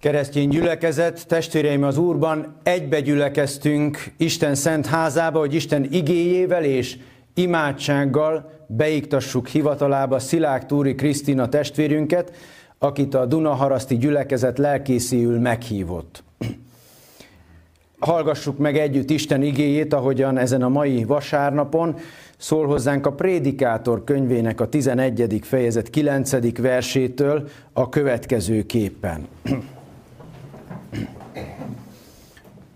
Keresztény gyülekezet, testvéreim az Úrban, egybe gyülekeztünk Isten szent házába, hogy Isten igéjével és imádsággal beiktassuk hivatalába Szilák Túri Krisztina testvérünket, akit a Dunaharaszti gyülekezet lelkészéül meghívott. Hallgassuk meg együtt Isten igéjét, ahogyan ezen a mai vasárnapon szól hozzánk a Prédikátor könyvének a 11. fejezet 9. versétől a következő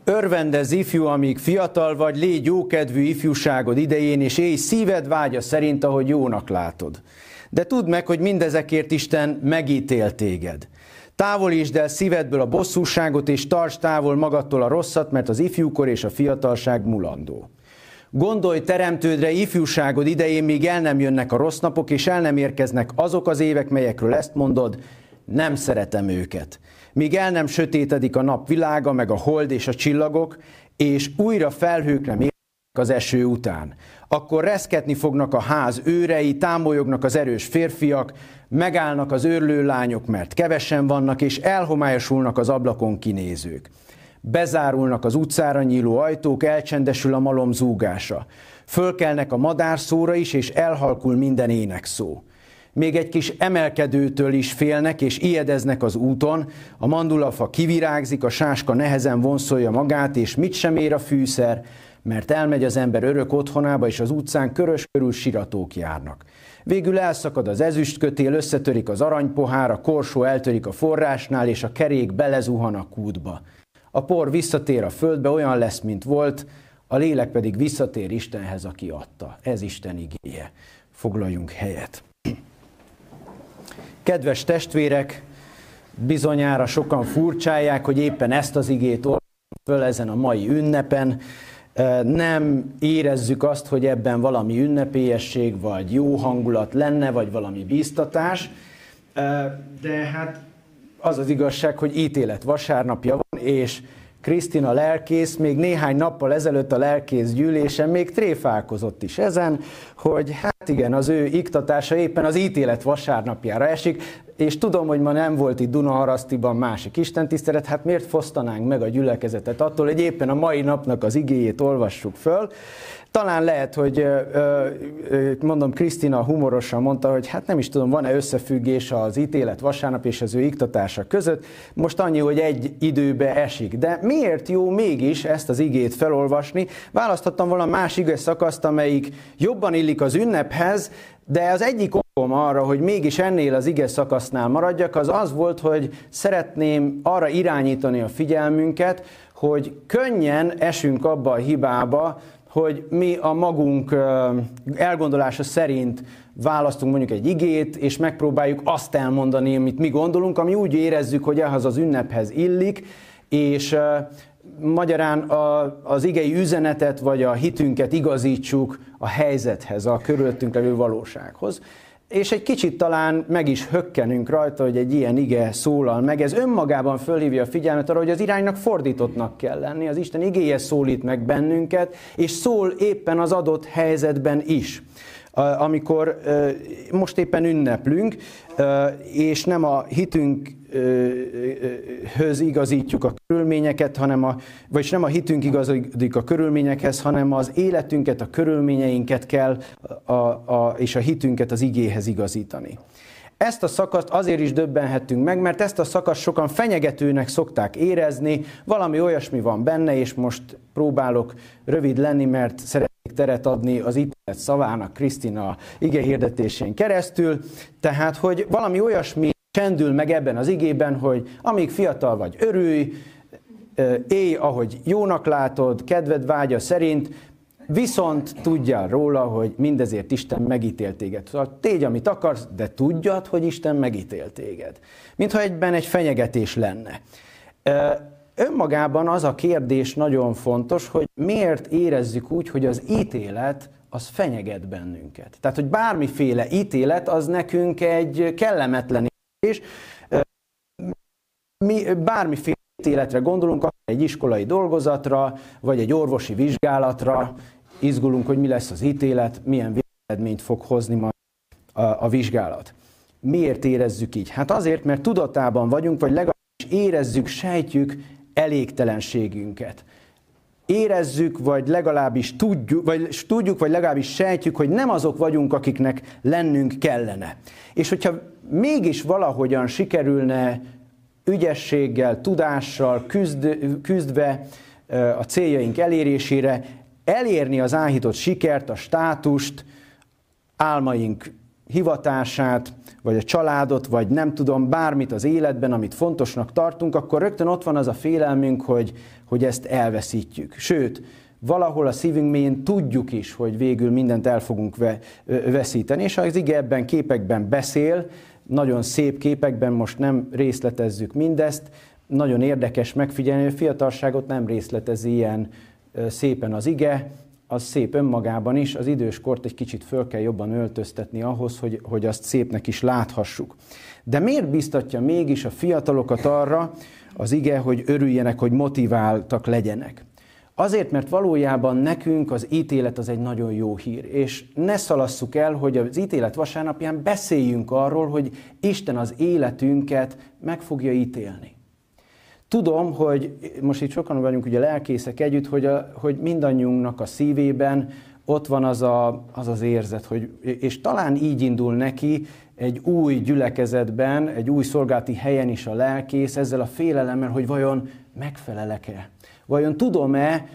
Örvendez ifjú, amíg fiatal vagy, légy jókedvű ifjúságod idején, és élj szíved vágya szerint, ahogy jónak látod. De tudd meg, hogy mindezekért Isten megítél téged. Távolítsd el szívedből a bosszúságot, és tarts távol magadtól a rosszat, mert az ifjúkor és a fiatalság mulandó. Gondolj teremtődre ifjúságod idején, míg el nem jönnek a rossz napok, és el nem érkeznek azok az évek, melyekről ezt mondod, nem szeretem őket míg el nem sötétedik a nap világa, meg a hold és a csillagok, és újra felhőkre mérnek az eső után. Akkor reszketni fognak a ház őrei, támolyognak az erős férfiak, megállnak az őrlő lányok, mert kevesen vannak, és elhomályosulnak az ablakon kinézők. Bezárulnak az utcára nyíló ajtók, elcsendesül a malom zúgása. Fölkelnek a madárszóra is, és elhalkul minden énekszó még egy kis emelkedőtől is félnek és ijedeznek az úton, a mandulafa kivirágzik, a sáska nehezen vonszolja magát, és mit sem ér a fűszer, mert elmegy az ember örök otthonába, és az utcán körös körül siratók járnak. Végül elszakad az ezüstkötél, összetörik az aranypohár, a korsó eltörik a forrásnál, és a kerék belezuhan a kútba. A por visszatér a földbe, olyan lesz, mint volt, a lélek pedig visszatér Istenhez, aki adta. Ez Isten igéje. Foglaljunk helyet. Kedves testvérek, bizonyára sokan furcsálják, hogy éppen ezt az igét olvasom föl ezen a mai ünnepen. Nem érezzük azt, hogy ebben valami ünnepélyesség, vagy jó hangulat lenne, vagy valami bíztatás, de hát az az igazság, hogy ítélet vasárnapja van, és Krisztina lelkész még néhány nappal ezelőtt a lelkész gyűlésen még tréfálkozott is ezen, hogy hát igen, az ő iktatása éppen az ítélet vasárnapjára esik, és tudom, hogy ma nem volt itt Dunaharasztiban másik istentisztelet, hát miért fosztanánk meg a gyülekezetet attól, hogy éppen a mai napnak az igéjét olvassuk föl, talán lehet, hogy mondom, Krisztina humorosan mondta, hogy hát nem is tudom, van-e összefüggés az ítélet vasárnap és az ő iktatása között. Most annyi, hogy egy időbe esik. De miért jó mégis ezt az igét felolvasni? Választhattam volna más ige szakaszt, amelyik jobban illik az ünnephez, de az egyik okom arra, hogy mégis ennél az ige szakasznál maradjak, az az volt, hogy szeretném arra irányítani a figyelmünket, hogy könnyen esünk abba a hibába, hogy mi a magunk elgondolása szerint választunk mondjuk egy igét, és megpróbáljuk azt elmondani, amit mi gondolunk, ami úgy érezzük, hogy ehhez az ünnephez illik, és magyarán az igei üzenetet vagy a hitünket igazítsuk a helyzethez, a körülöttünk levő valósághoz és egy kicsit talán meg is hökkenünk rajta, hogy egy ilyen ige szólal meg. Ez önmagában fölhívja a figyelmet arra, hogy az iránynak fordítottnak kell lenni. Az Isten igéje szólít meg bennünket, és szól éppen az adott helyzetben is amikor most éppen ünneplünk, és nem a hitünkhöz igazítjuk a körülményeket, hanem a, vagyis nem a hitünk igazodik a körülményekhez, hanem az életünket, a körülményeinket kell a, a, és a hitünket az igéhez igazítani. Ezt a szakaszt azért is döbbenhettünk meg, mert ezt a szakaszt sokan fenyegetőnek szokták érezni, valami olyasmi van benne, és most próbálok rövid lenni, mert szeretnék teret adni az ítélet szavának Krisztina ige hirdetésén keresztül, tehát, hogy valami olyasmi csendül meg ebben az igében, hogy amíg fiatal vagy örülj, élj, ahogy jónak látod, kedved vágya szerint, Viszont tudja róla, hogy mindezért Isten megítélt téged. Szóval tégy, amit akarsz, de tudjad, hogy Isten megítélt téged. Mintha egyben egy fenyegetés lenne. Önmagában az a kérdés nagyon fontos, hogy miért érezzük úgy, hogy az ítélet az fenyeget bennünket. Tehát, hogy bármiféle ítélet az nekünk egy kellemetlen és mi bármiféle ítéletre gondolunk, akár egy iskolai dolgozatra, vagy egy orvosi vizsgálatra, izgulunk, hogy mi lesz az ítélet, milyen véleményt fog hozni majd a, a vizsgálat. Miért érezzük így? Hát azért, mert tudatában vagyunk, vagy legalábbis érezzük, sejtjük elégtelenségünket. Érezzük, vagy legalábbis tudjuk, vagy tudjuk, vagy legalábbis sejtjük, hogy nem azok vagyunk, akiknek lennünk kellene. És hogyha mégis valahogyan sikerülne ügyességgel, tudással küzd, küzdve a céljaink elérésére elérni az áhított sikert, a státust, álmaink hivatását, vagy a családot, vagy nem tudom, bármit az életben, amit fontosnak tartunk, akkor rögtön ott van az a félelmünk, hogy, hogy ezt elveszítjük. Sőt, valahol a szívünk mélyén tudjuk is, hogy végül mindent el fogunk ve, veszíteni, és az ige ebben képekben beszél, nagyon szép képekben, most nem részletezzük mindezt, nagyon érdekes megfigyelni, hogy a fiatalságot nem részletezi ilyen szépen az ige, az szép önmagában is, az időskort egy kicsit föl kell jobban öltöztetni ahhoz, hogy, hogy azt szépnek is láthassuk. De miért biztatja mégis a fiatalokat arra az ige, hogy örüljenek, hogy motiváltak legyenek? Azért, mert valójában nekünk az ítélet az egy nagyon jó hír, és ne szalasszuk el, hogy az ítélet vasárnapján beszéljünk arról, hogy Isten az életünket meg fogja ítélni. Tudom, hogy most itt sokan vagyunk ugye lelkészek együtt, hogy, a, hogy mindannyiunknak a szívében ott van az, a, az az érzet, hogy, és talán így indul neki egy új gyülekezetben, egy új szolgálati helyen is a lelkész, ezzel a félelemmel, hogy vajon megfelelek-e? Vajon tudom-e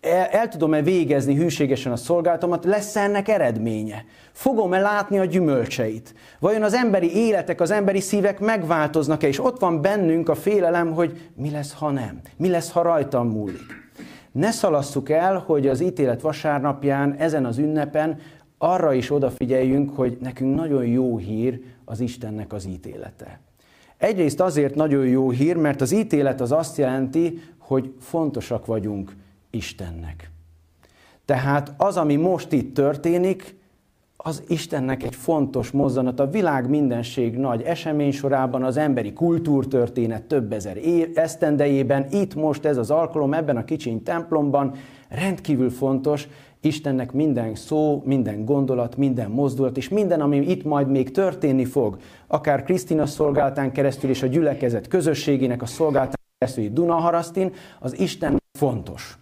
el, el tudom-e végezni hűségesen a szolgálatomat, lesz -e ennek eredménye? Fogom-e látni a gyümölcseit? Vajon az emberi életek, az emberi szívek megváltoznak-e? És ott van bennünk a félelem, hogy mi lesz, ha nem? Mi lesz, ha rajtam múlik? Ne szalasszuk el, hogy az ítélet vasárnapján, ezen az ünnepen arra is odafigyeljünk, hogy nekünk nagyon jó hír az Istennek az ítélete. Egyrészt azért nagyon jó hír, mert az ítélet az azt jelenti, hogy fontosak vagyunk Istennek. Tehát az, ami most itt történik, az Istennek egy fontos mozzanat. A világ mindenség nagy esemény sorában, az emberi kultúrtörténet több ezer év, esztendejében, itt most ez az alkalom, ebben a kicsiny templomban rendkívül fontos, Istennek minden szó, minden gondolat, minden mozdulat, és minden, ami itt majd még történni fog, akár Krisztina szolgáltán keresztül és a gyülekezet közösségének a szolgáltán keresztül Dunaharasztin, az Isten fontos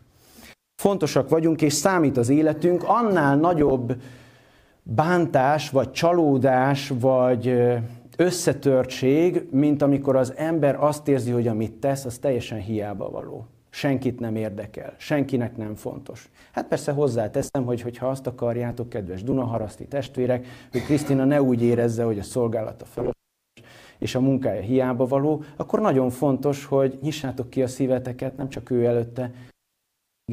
fontosak vagyunk, és számít az életünk, annál nagyobb bántás, vagy csalódás, vagy összetörtség, mint amikor az ember azt érzi, hogy amit tesz, az teljesen hiába való. Senkit nem érdekel, senkinek nem fontos. Hát persze hozzáteszem, hogy hogyha azt akarjátok, kedves Dunaharaszti testvérek, hogy Krisztina ne úgy érezze, hogy a szolgálata fölös és a munkája hiába való, akkor nagyon fontos, hogy nyissátok ki a szíveteket, nem csak ő előtte,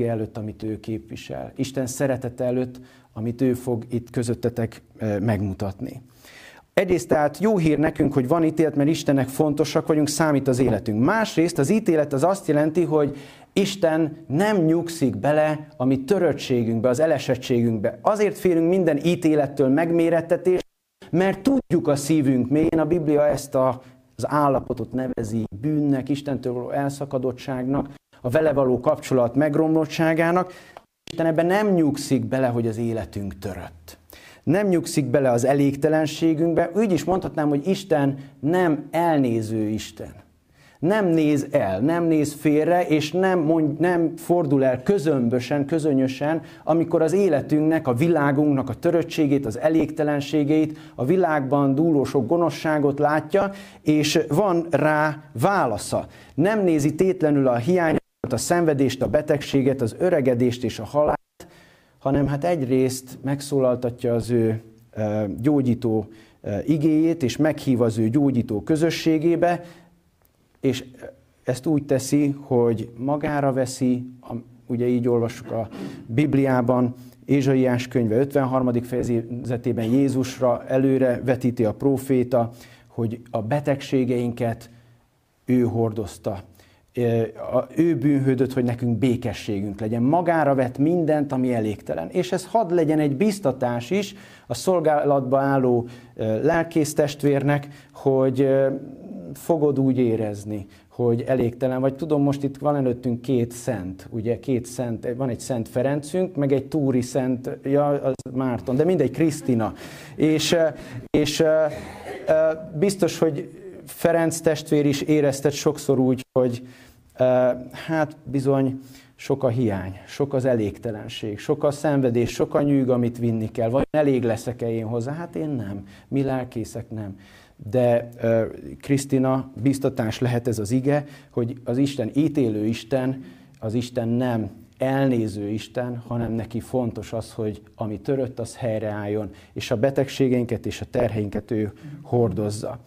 előtt, amit ő képvisel. Isten szeretete előtt, amit ő fog itt közöttetek megmutatni. Egyrészt tehát jó hír nekünk, hogy van ítélet, mert Istennek fontosak vagyunk, számít az életünk. Másrészt az ítélet az azt jelenti, hogy Isten nem nyugszik bele a mi töröttségünkbe, az elesettségünkbe. Azért félünk minden ítélettől megmérettetés, mert tudjuk a szívünk mélyén, a Biblia ezt a, az állapotot nevezi bűnnek, Istentől való elszakadottságnak, a vele való kapcsolat megromlottságának. Isten ebben nem nyugszik bele, hogy az életünk törött. Nem nyugszik bele az elégtelenségünkbe. Úgy is mondhatnám, hogy Isten nem elnéző Isten. Nem néz el, nem néz félre, és nem, mond, nem fordul el közömbösen, közönösen, amikor az életünknek, a világunknak a töröttségét, az elégtelenségét, a világban dúló sok gonoszságot látja, és van rá válasza. Nem nézi tétlenül a hiány a szenvedést, a betegséget, az öregedést és a halált, hanem hát egyrészt megszólaltatja az ő gyógyító igéjét, és meghív az ő gyógyító közösségébe, és ezt úgy teszi, hogy magára veszi, ugye így olvassuk a Bibliában, Ézsaiás könyve 53. fejezetében Jézusra előre vetíti a próféta, hogy a betegségeinket ő hordozta ő bűnhődött, hogy nekünk békességünk legyen. Magára vett mindent, ami elégtelen. És ez hadd legyen egy biztatás is a szolgálatba álló lelkésztestvérnek, hogy fogod úgy érezni, hogy elégtelen vagy. Tudom, most itt van előttünk két szent, ugye két szent, van egy Szent Ferencünk, meg egy Túri Szent, ja, az Márton, de mindegy, Krisztina. És, és biztos, hogy Ferenc testvér is érezted sokszor úgy, hogy hát bizony sok a hiány, sok az elégtelenség, sok a szenvedés, sok a nyűg, amit vinni kell. Vagy elég leszek-e én hozzá? Hát én nem. Mi lelkészek nem. De Krisztina, biztatás lehet ez az ige, hogy az Isten ítélő Isten, az Isten nem elnéző Isten, hanem neki fontos az, hogy ami törött, az helyreálljon, és a betegségeinket és a terheinket ő hordozza.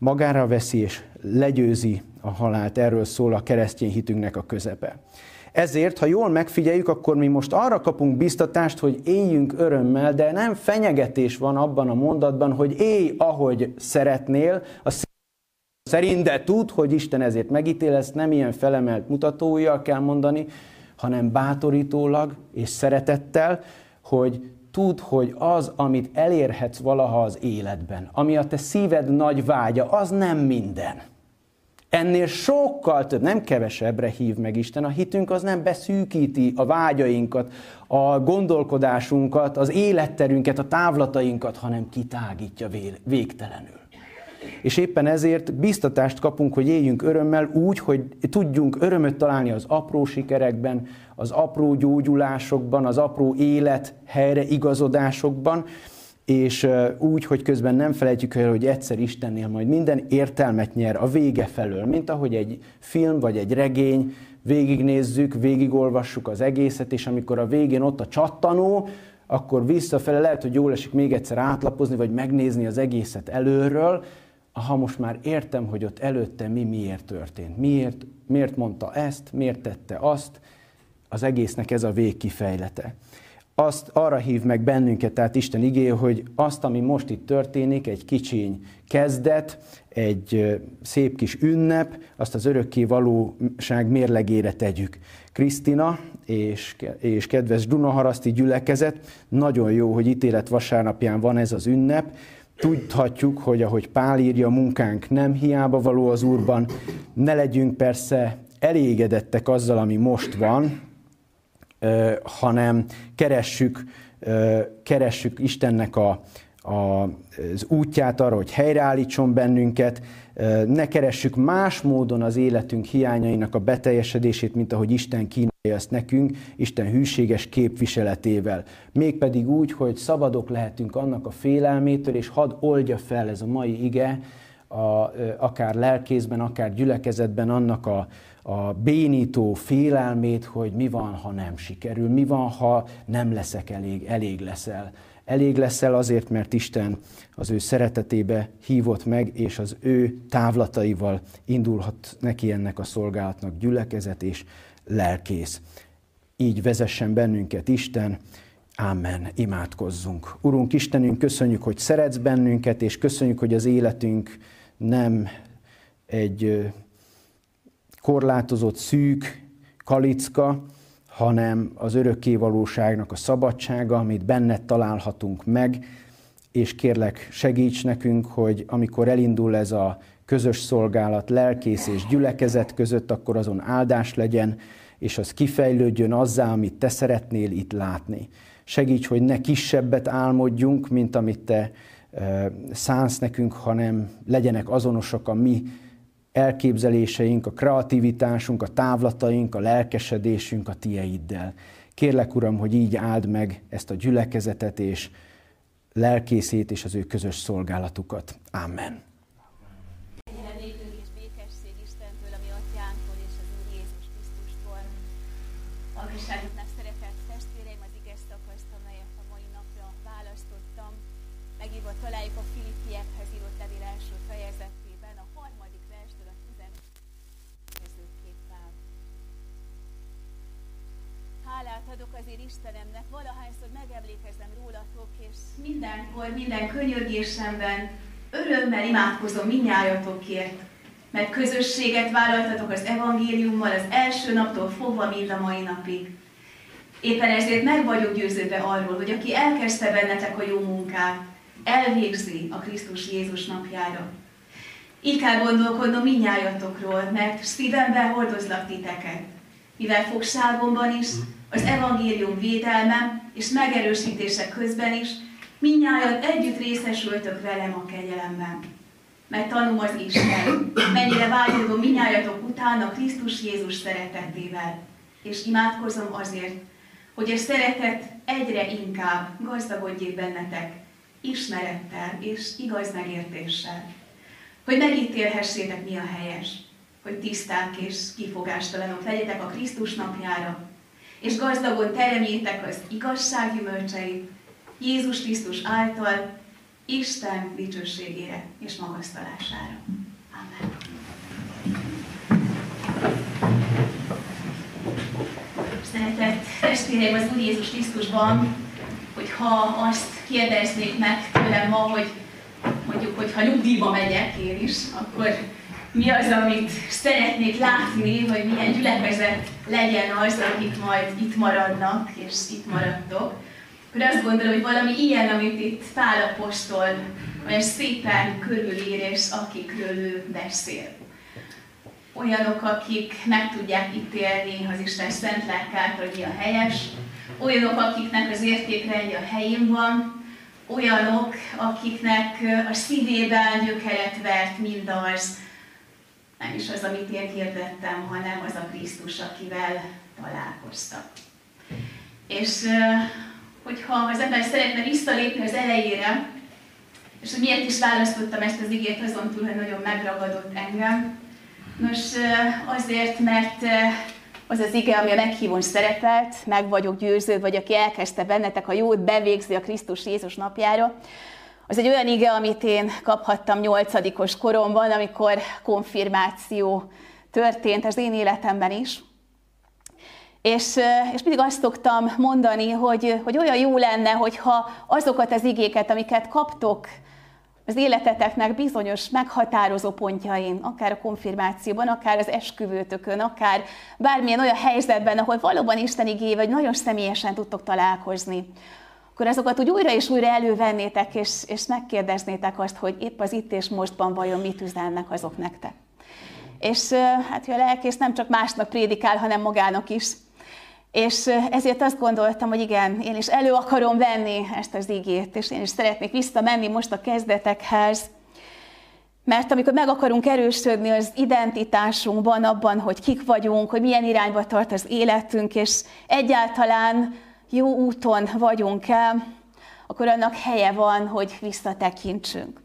Magára veszi és legyőzi a halált, erről szól a keresztény hitünknek a közepe. Ezért, ha jól megfigyeljük, akkor mi most arra kapunk biztatást, hogy éljünk örömmel, de nem fenyegetés van abban a mondatban, hogy élj, ahogy szeretnél, a szerint, de tud, hogy Isten ezért megítél, ezt nem ilyen felemelt mutatója kell mondani, hanem bátorítólag és szeretettel, hogy tudd, hogy az, amit elérhetsz valaha az életben, ami a te szíved nagy vágya, az nem minden. Ennél sokkal több, nem kevesebbre hív meg Isten. A hitünk az nem beszűkíti a vágyainkat, a gondolkodásunkat, az életterünket, a távlatainkat, hanem kitágítja végtelenül. És éppen ezért biztatást kapunk, hogy éljünk örömmel úgy, hogy tudjunk örömöt találni az apró sikerekben, az apró gyógyulásokban, az apró élet helyre igazodásokban, és úgy, hogy közben nem felejtjük el, hogy egyszer Istennél majd minden értelmet nyer a vége felől, mint ahogy egy film vagy egy regény, végignézzük, végigolvassuk az egészet, és amikor a végén ott a csattanó, akkor visszafele lehet, hogy jól esik még egyszer átlapozni, vagy megnézni az egészet előről, ha most már értem, hogy ott előtte mi miért történt, miért, miért mondta ezt, miért tette azt, az egésznek ez a végkifejlete. Azt arra hív meg bennünket, tehát Isten igé, hogy azt, ami most itt történik, egy kicsiny kezdet, egy szép kis ünnep, azt az örökké valóság mérlegére tegyük. Krisztina és, és kedves Dunaharaszti gyülekezet, nagyon jó, hogy ítélet vasárnapján van ez az ünnep, Tudhatjuk, hogy ahogy Pál írja, a munkánk nem hiába való az Úrban, ne legyünk persze elégedettek azzal, ami most van, hanem keressük, keressük Istennek a, a, az útját arra, hogy helyreállítson bennünket, ne keressük más módon az életünk hiányainak a beteljesedését, mint ahogy Isten kínálja ezt nekünk, Isten hűséges képviseletével. Mégpedig úgy, hogy szabadok lehetünk annak a félelmétől, és hadd oldja fel ez a mai ige, a, akár lelkészben, akár gyülekezetben annak a, a bénító félelmét, hogy mi van, ha nem sikerül, mi van, ha nem leszek elég, elég leszel. Elég leszel azért, mert Isten az ő szeretetébe hívott meg, és az ő távlataival indulhat neki ennek a szolgálatnak gyülekezet és lelkész. Így vezessen bennünket Isten, Amen. Imádkozzunk. Urunk Istenünk, köszönjük, hogy szeretsz bennünket, és köszönjük, hogy az életünk nem egy korlátozott, szűk kalicka, hanem az örökkévalóságnak a szabadsága, amit benned találhatunk meg, és kérlek segíts nekünk, hogy amikor elindul ez a közös szolgálat lelkész és gyülekezet között, akkor azon áldás legyen, és az kifejlődjön azzá, amit te szeretnél itt látni. Segíts, hogy ne kisebbet álmodjunk, mint amit te szánsz nekünk, hanem legyenek azonosak a mi elképzeléseink, a kreativitásunk, a távlataink, a lelkesedésünk a tieiddel. Kérlek, Uram, hogy így áld meg ezt a gyülekezetet és lelkészét és az ő közös szolgálatukat. Amen. Mindenkor, minden könyörgésemben örömmel imádkozom minnyájatokért, mert közösséget vállaltatok az evangéliummal az első naptól fogva mind a mai napig. Éppen ezért meg vagyok győződve arról, hogy aki elkezdte bennetek a jó munkát, elvégzi a Krisztus Jézus napjára. Így kell gondolkodnom minnyájatokról, mert szívemben hordozlak titeket, mivel fogságomban is, az evangélium védelme és megerősítése közben is Minnyáján együtt részesültök velem a kegyelemben. mert tanulom az Isten, mennyire vágyodom minnyájatok után a Krisztus Jézus szeretetével, és imádkozom azért, hogy a szeretet egyre inkább gazdagodjék bennetek, ismerettel és igaz megértéssel, hogy megítélhessétek mi a helyes, hogy tiszták és kifogástalanok legyetek a Krisztus napjára, és gazdagon teremjétek az igazság gyümölcseit, Jézus Krisztus által, Isten dicsőségére és magasztalására. Amen. Szeretett testvéreim az Úr Jézus Krisztusban, hogy ha azt kérdeznék meg tőlem ma, hogy mondjuk, hogy ha nyugdíjba megyek én is, akkor mi az, amit szeretnék látni, vagy milyen gyülekezet legyen az, akik majd itt maradnak, és itt maradtok, akkor azt gondolom, hogy valami ilyen, amit itt Pál apostol olyan szépen körülír, és akikről ő beszél. Olyanok, akik meg tudják ítélni az Isten szent lelkát, hogy mi a helyes, olyanok, akiknek az értékrendje a helyén van, olyanok, akiknek a szívében gyökeret vert mindaz, nem is az, amit én hirdettem, hanem az a Krisztus, akivel találkoztak. És hogyha az ember szeretne visszalépni az elejére, és hogy miért is választottam ezt az igét, azon túl, hogy nagyon megragadott engem. Nos, azért, mert az az ige, ami a meghívón szerepelt, meg vagyok győző, vagy aki elkezdte bennetek a jót, bevégzi a Krisztus Jézus napjára. Az egy olyan ige, amit én kaphattam nyolcadikos koromban, amikor konfirmáció történt az én életemben is. És, és mindig azt szoktam mondani, hogy, hogy olyan jó lenne, hogyha azokat az igéket, amiket kaptok az életeteknek bizonyos meghatározó pontjain, akár a konfirmációban, akár az esküvőtökön, akár bármilyen olyan helyzetben, ahol valóban Isten igé, vagy nagyon személyesen tudtok találkozni, akkor azokat úgy újra és újra elővennétek, és, és megkérdeznétek azt, hogy épp az itt és mostban vajon mit üzennek azok nektek. És hát, hogy a lelkész nem csak másnak prédikál, hanem magának is. És ezért azt gondoltam, hogy igen, én is elő akarom venni ezt az igét, és én is szeretnék visszamenni most a kezdetekhez, mert amikor meg akarunk erősödni az identitásunkban, abban, hogy kik vagyunk, hogy milyen irányba tart az életünk, és egyáltalán jó úton vagyunk-e, akkor annak helye van, hogy visszatekintsünk.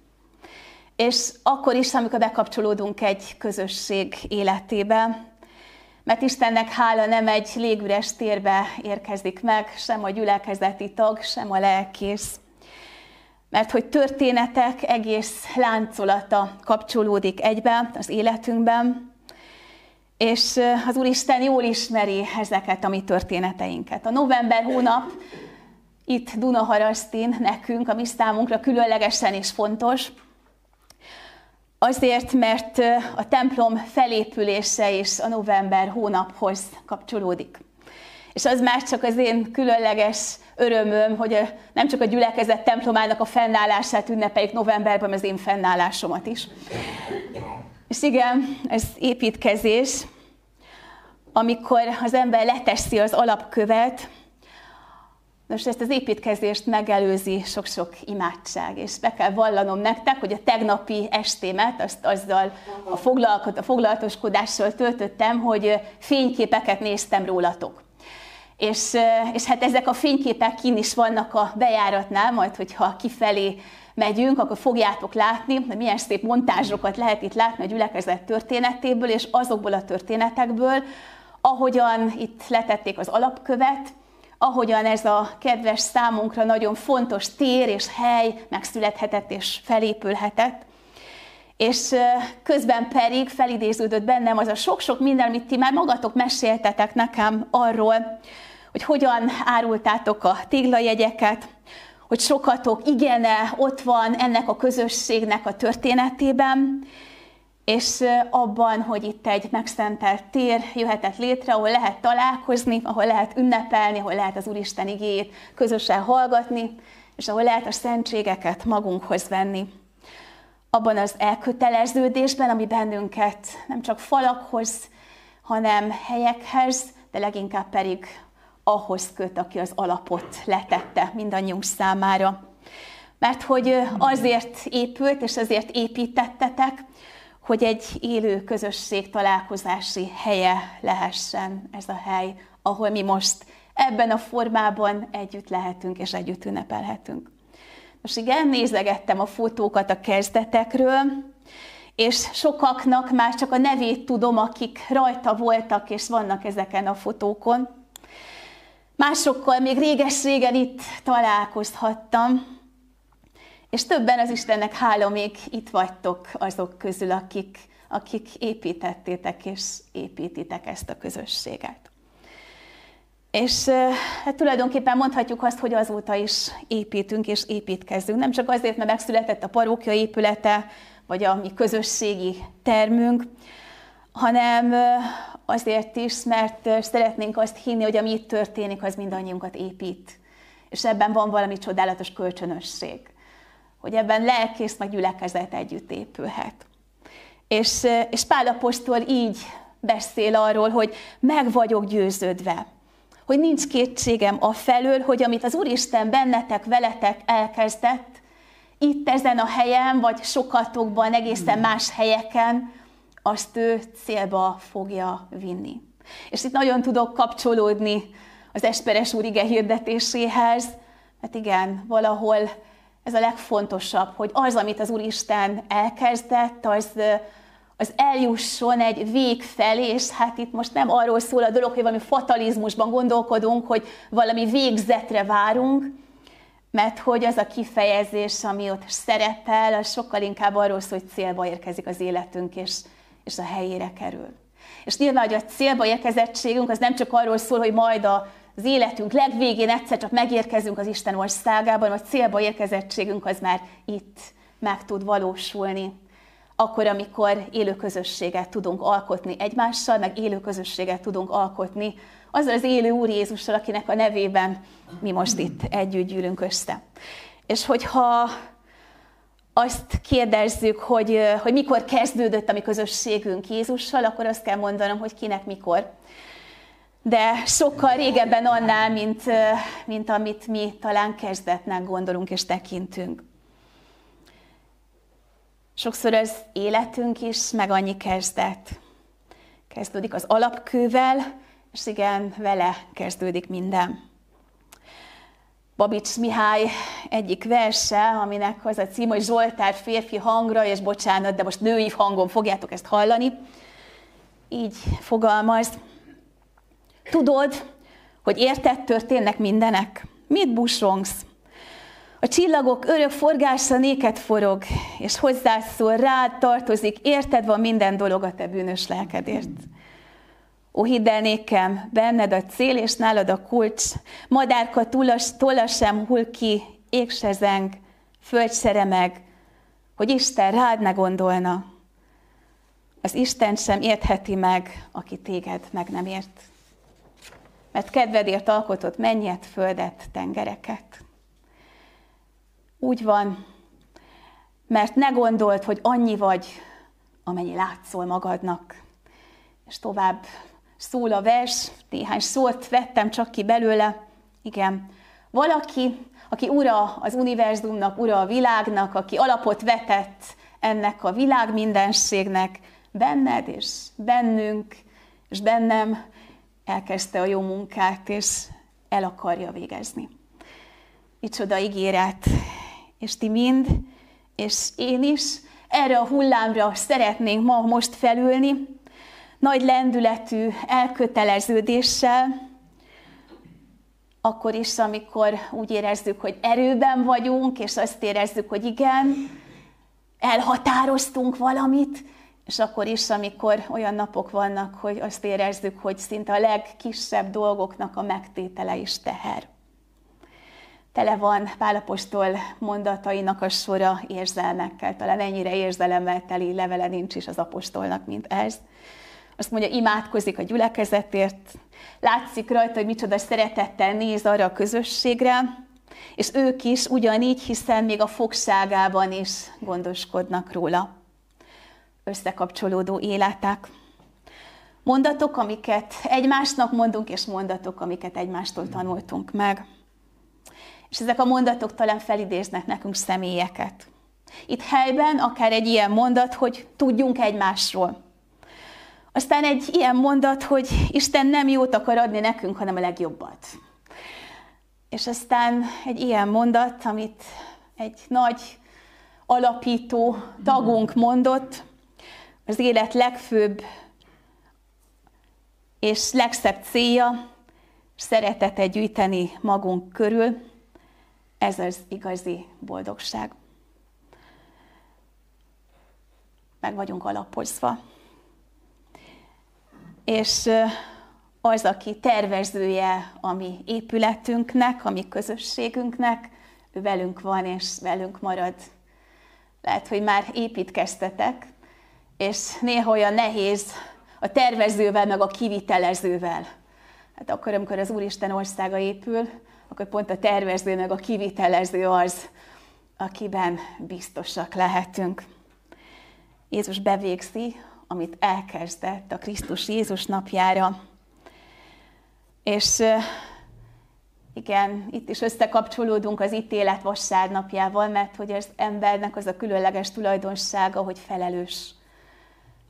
És akkor is, amikor bekapcsolódunk egy közösség életébe, mert Istennek hála nem egy légüres térbe érkezik meg, sem a gyülekezeti tag, sem a lelkész. Mert hogy történetek egész láncolata kapcsolódik egybe az életünkben, és az Úristen jól ismeri ezeket a mi történeteinket. A november hónap itt Dunaharasztin nekünk, a mi számunkra különlegesen is fontos, Azért, mert a templom felépülése is a november hónaphoz kapcsolódik. És az már csak az én különleges örömöm, hogy nem csak a gyülekezet templomának a fennállását ünnepeljük novemberben, az én fennállásomat is. És igen, ez építkezés, amikor az ember leteszi az alapkövet, Nos, ezt az építkezést megelőzi sok-sok imádság, és be kell vallanom nektek, hogy a tegnapi estémet azt azzal a, foglalko- a foglalatoskodással töltöttem, hogy fényképeket néztem rólatok. És, és hát ezek a fényképek kin is vannak a bejáratnál, majd hogyha kifelé megyünk, akkor fogjátok látni, hogy milyen szép montázsokat lehet itt látni a gyülekezet történetéből, és azokból a történetekből, ahogyan itt letették az alapkövet, ahogyan ez a kedves számunkra nagyon fontos tér és hely megszülethetett és felépülhetett. És közben pedig felidéződött bennem az a sok-sok minden, amit ti már magatok meséltetek nekem arról, hogy hogyan árultátok a téglajegyeket, hogy sokatok igene ott van ennek a közösségnek a történetében, és abban, hogy itt egy megszentelt tér jöhetett létre, ahol lehet találkozni, ahol lehet ünnepelni, ahol lehet az Úristen igét közösen hallgatni, és ahol lehet a szentségeket magunkhoz venni. Abban az elköteleződésben, ami bennünket nem csak falakhoz, hanem helyekhez, de leginkább pedig ahhoz köt, aki az alapot letette mindannyiunk számára. Mert hogy azért épült, és azért építettetek, hogy egy élő közösség találkozási helye lehessen ez a hely, ahol mi most ebben a formában együtt lehetünk és együtt ünnepelhetünk. Most igen, nézegettem a fotókat a kezdetekről, és sokaknak már csak a nevét tudom, akik rajta voltak és vannak ezeken a fotókon. Másokkal még réges-régen itt találkozhattam, és többen az Istennek hála még itt vagytok azok közül, akik, akik építettétek és építitek ezt a közösséget. És hát tulajdonképpen mondhatjuk azt, hogy azóta is építünk és építkezünk. Nem csak azért, mert megszületett a parókja épülete, vagy a mi közösségi termünk, hanem azért is, mert szeretnénk azt hinni, hogy ami itt történik, az mindannyiunkat épít. És ebben van valami csodálatos kölcsönösség. Hogy ebben lelkész meg gyülekezet együtt épülhet. És, és Pál apostol így beszél arról, hogy meg vagyok győződve, hogy nincs kétségem a felől, hogy amit az Úristen bennetek, veletek elkezdett, itt ezen a helyen, vagy sokatokban, egészen más helyeken, azt ő célba fogja vinni. És itt nagyon tudok kapcsolódni az Esperes úr ige hirdetéséhez, mert igen, valahol ez a legfontosabb, hogy az, amit az Úristen elkezdett, az, az eljusson egy vég felé, és hát itt most nem arról szól a dolog, hogy valami fatalizmusban gondolkodunk, hogy valami végzetre várunk, mert hogy az a kifejezés, ami ott szerepel, az sokkal inkább arról szól, hogy célba érkezik az életünk, és, és a helyére kerül. És nyilván, hogy a célba érkezettségünk az nem csak arról szól, hogy majd az életünk legvégén egyszer csak megérkezünk az Isten országában, a célba érkezettségünk az már itt meg tud valósulni akkor, amikor élő közösséget tudunk alkotni egymással, meg élő közösséget tudunk alkotni azzal az élő Úr Jézussal, akinek a nevében mi most itt együtt gyűlünk össze. És hogyha azt kérdezzük, hogy, hogy mikor kezdődött a mi közösségünk Jézussal, akkor azt kell mondanom, hogy kinek mikor. De sokkal régebben annál, mint, mint amit mi talán kezdetnek gondolunk és tekintünk. Sokszor az életünk is meg annyi kezdet. Kezdődik az alapkővel, és igen, vele kezdődik minden. Babics Mihály egyik verse, aminek az a cím, hogy Zsoltár férfi hangra, és bocsánat, de most női hangon fogjátok ezt hallani. Így fogalmaz. Tudod, hogy érted történnek mindenek? Mit busongsz? A csillagok örök forgása néked forog, és hozzászól, rád tartozik, érted van minden dolog a te bűnös lelkedért. Ó, hidd el nékem, benned a cél, és nálad a kulcs, madárka tullas, tolla sem hull ki, ég se zeng, föld se remeg, hogy Isten rád ne gondolna. Az Isten sem értheti meg, aki téged meg nem ért. Mert kedvedért alkotott mennyet, földet, tengereket. Úgy van, mert ne gondold, hogy annyi vagy, amennyi látszol magadnak. És tovább szól a vers, néhány szót vettem csak ki belőle. Igen, valaki, aki ura az univerzumnak, ura a világnak, aki alapot vetett ennek a világ mindenségnek, benned és bennünk, és bennem elkezdte a jó munkát, és el akarja végezni. Micsoda ígéret, és ti mind, és én is erre a hullámra szeretnénk ma most felülni, nagy lendületű elköteleződéssel, akkor is, amikor úgy érezzük, hogy erőben vagyunk, és azt érezzük, hogy igen, elhatároztunk valamit, és akkor is, amikor olyan napok vannak, hogy azt érezzük, hogy szinte a legkisebb dolgoknak a megtétele is teher. Tele van Pálapostól mondatainak a sora érzelmekkel, talán ennyire érzelemmel teli levele nincs is az apostolnak, mint ez. Azt mondja, imádkozik a gyülekezetért, látszik rajta, hogy micsoda szeretettel néz arra a közösségre, és ők is ugyanígy, hiszen még a fogságában is gondoskodnak róla. Összekapcsolódó életek. Mondatok, amiket egymásnak mondunk, és mondatok, amiket egymástól tanultunk meg. És ezek a mondatok talán felidéznek nekünk személyeket. Itt helyben akár egy ilyen mondat, hogy tudjunk egymásról. Aztán egy ilyen mondat, hogy Isten nem jót akar adni nekünk, hanem a legjobbat. És aztán egy ilyen mondat, amit egy nagy alapító tagunk mondott, az élet legfőbb és legszebb célja, szeretetet gyűjteni magunk körül, ez az igazi boldogság. Meg vagyunk alapozva. És az, aki tervezője a mi épületünknek, a mi közösségünknek, ő velünk van és velünk marad. Lehet, hogy már építkeztetek, és néha olyan nehéz a tervezővel, meg a kivitelezővel. Hát akkor, amikor az Úristen országa épül, akkor pont a tervező, meg a kivitelező az, akiben biztosak lehetünk. Jézus bevégzi, amit elkezdett a Krisztus Jézus napjára. És igen, itt is összekapcsolódunk az ítélet vasárnapjával, mert hogy az embernek az a különleges tulajdonsága, hogy felelős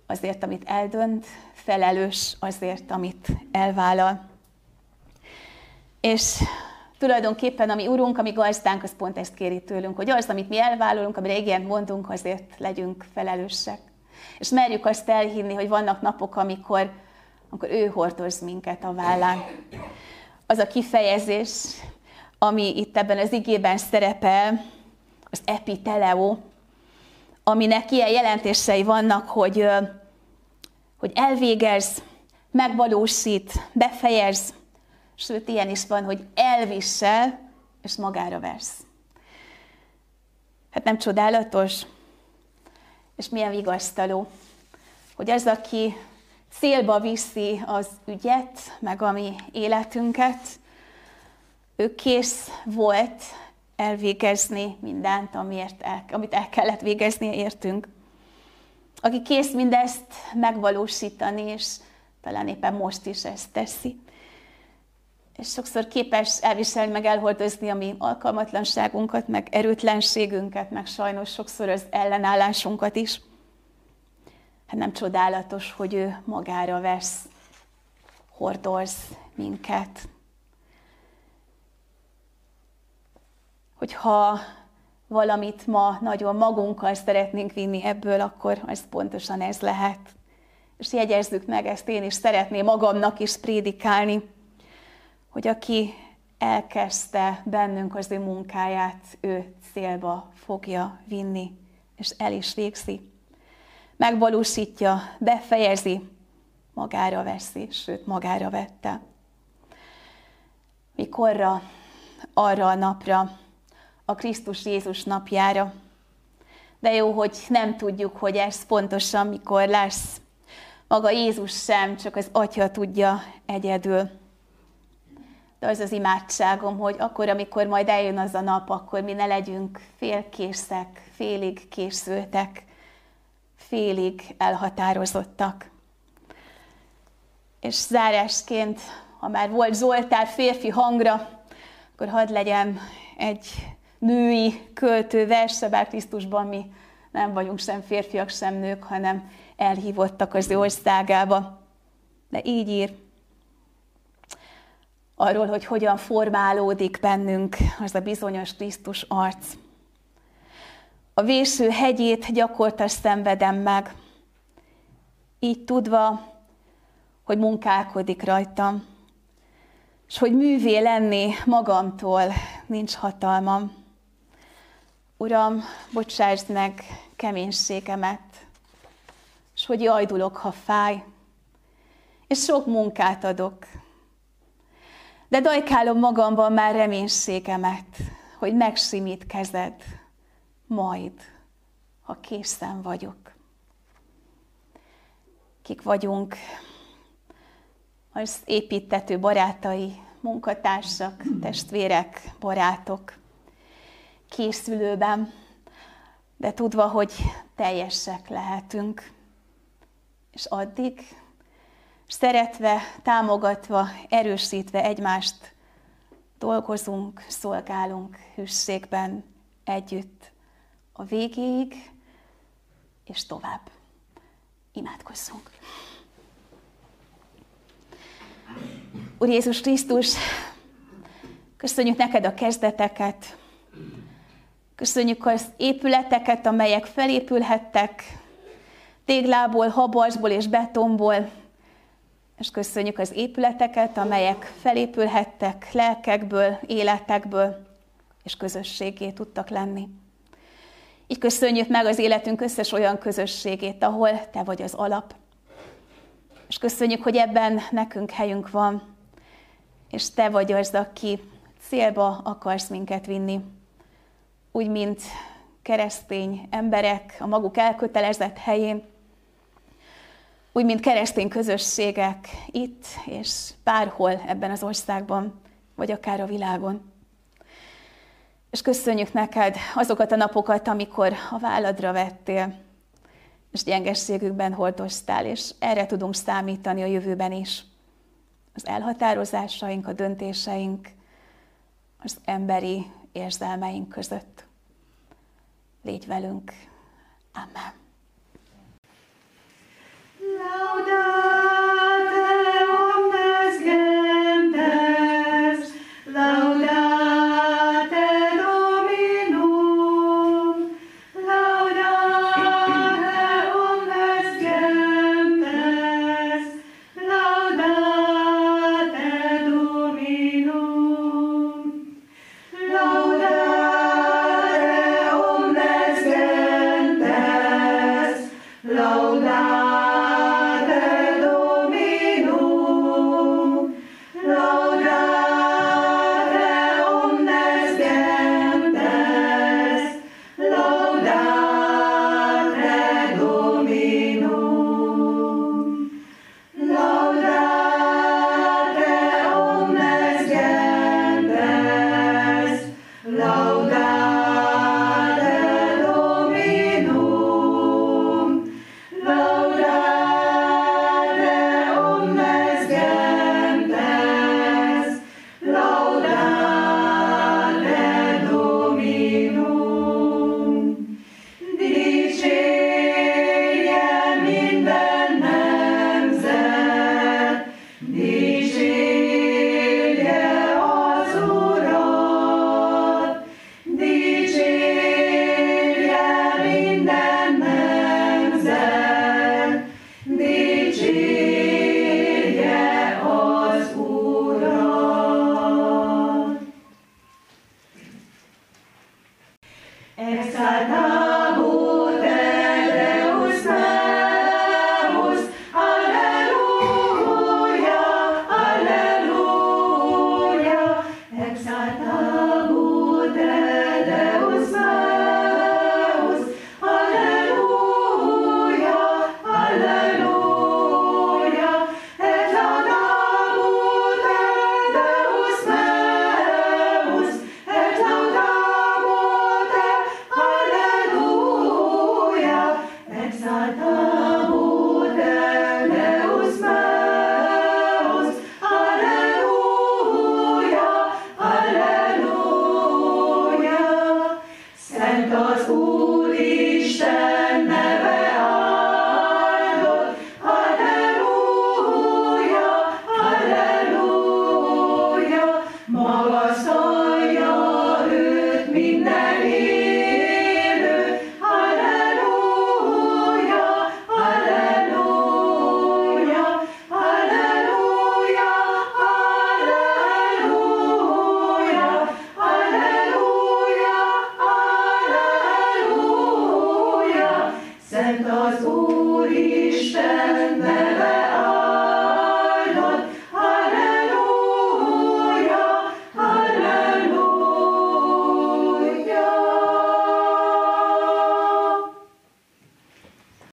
azért, amit eldönt, felelős azért, amit elvállal. És tulajdonképpen a mi urunk, a mi gazdánk, az pont ezt kéri tőlünk, hogy az, amit mi elvállalunk, amire igen mondunk, azért legyünk felelősek. És merjük azt elhinni, hogy vannak napok, amikor, amikor ő hordoz minket a vállán. Az a kifejezés, ami itt ebben az igében szerepel, az epiteleo, aminek ilyen jelentései vannak, hogy, hogy elvégez, megvalósít, befejez, sőt, ilyen is van, hogy elvisel, és magára vesz. Hát nem csodálatos? És milyen vigasztaló, hogy az, aki célba viszi az ügyet, meg a mi életünket, ő kész volt elvégezni mindent, amiért el, amit el kellett végezni értünk. Aki kész mindezt megvalósítani, és talán éppen most is ezt teszi. És sokszor képes elviselni, meg elhordozni a mi alkalmatlanságunkat, meg erőtlenségünket, meg sajnos sokszor az ellenállásunkat is. Hát nem csodálatos, hogy ő magára vesz, hordoz minket. hogyha valamit ma nagyon magunkkal szeretnénk vinni ebből, akkor ez pontosan ez lehet. És jegyezzük meg ezt, én is szeretném magamnak is prédikálni, hogy aki elkezdte bennünk az ő munkáját, ő célba fogja vinni, és el is végzi. Megvalósítja, befejezi, magára veszi, sőt, magára vette. Mikorra? Arra a napra, a Krisztus Jézus napjára. De jó, hogy nem tudjuk, hogy ez pontosan mikor lesz. Maga Jézus sem, csak az Atya tudja egyedül. Az az imádságom, hogy akkor, amikor majd eljön az a nap, akkor mi ne legyünk félkészek, félig készültek, félig elhatározottak. És zárásként, ha már volt Zoltár férfi hangra, akkor hadd legyen egy női költő verse, bár Krisztusban mi nem vagyunk sem férfiak, sem nők, hanem elhívottak az ő országába. De így ír arról, hogy hogyan formálódik bennünk az a bizonyos Krisztus arc. A véső hegyét gyakorta szenvedem meg, így tudva, hogy munkálkodik rajtam, és hogy művé lenni magamtól nincs hatalmam. Uram, bocsásd meg keménységemet, és hogy jajdulok, ha fáj, és sok munkát adok. De dajkálom magamban már reménységemet, hogy megsimít kezed, majd, ha készen vagyok. Kik vagyunk, az építető barátai, munkatársak, testvérek, barátok, készülőben, de tudva, hogy teljesek lehetünk. És addig, szeretve, támogatva, erősítve egymást, dolgozunk, szolgálunk hűségben együtt a végéig, és tovább. Imádkozzunk! Úr Jézus Krisztus, köszönjük neked a kezdeteket, köszönjük az épületeket, amelyek felépülhettek téglából, habasból és betonból, és köszönjük az épületeket, amelyek felépülhettek lelkekből, életekből, és közösségé tudtak lenni. Így köszönjük meg az életünk összes olyan közösségét, ahol Te vagy az alap. És köszönjük, hogy ebben nekünk helyünk van, és Te vagy az, aki célba akarsz minket vinni. Úgy, mint keresztény emberek a maguk elkötelezett helyén, úgy, mint keresztény közösségek itt és bárhol ebben az országban, vagy akár a világon. És köszönjük neked azokat a napokat, amikor a válladra vettél, és gyengességükben hordoztál, és erre tudunk számítani a jövőben is. Az elhatározásaink, a döntéseink, az emberi érzelmeink között. Légy velünk. Amen.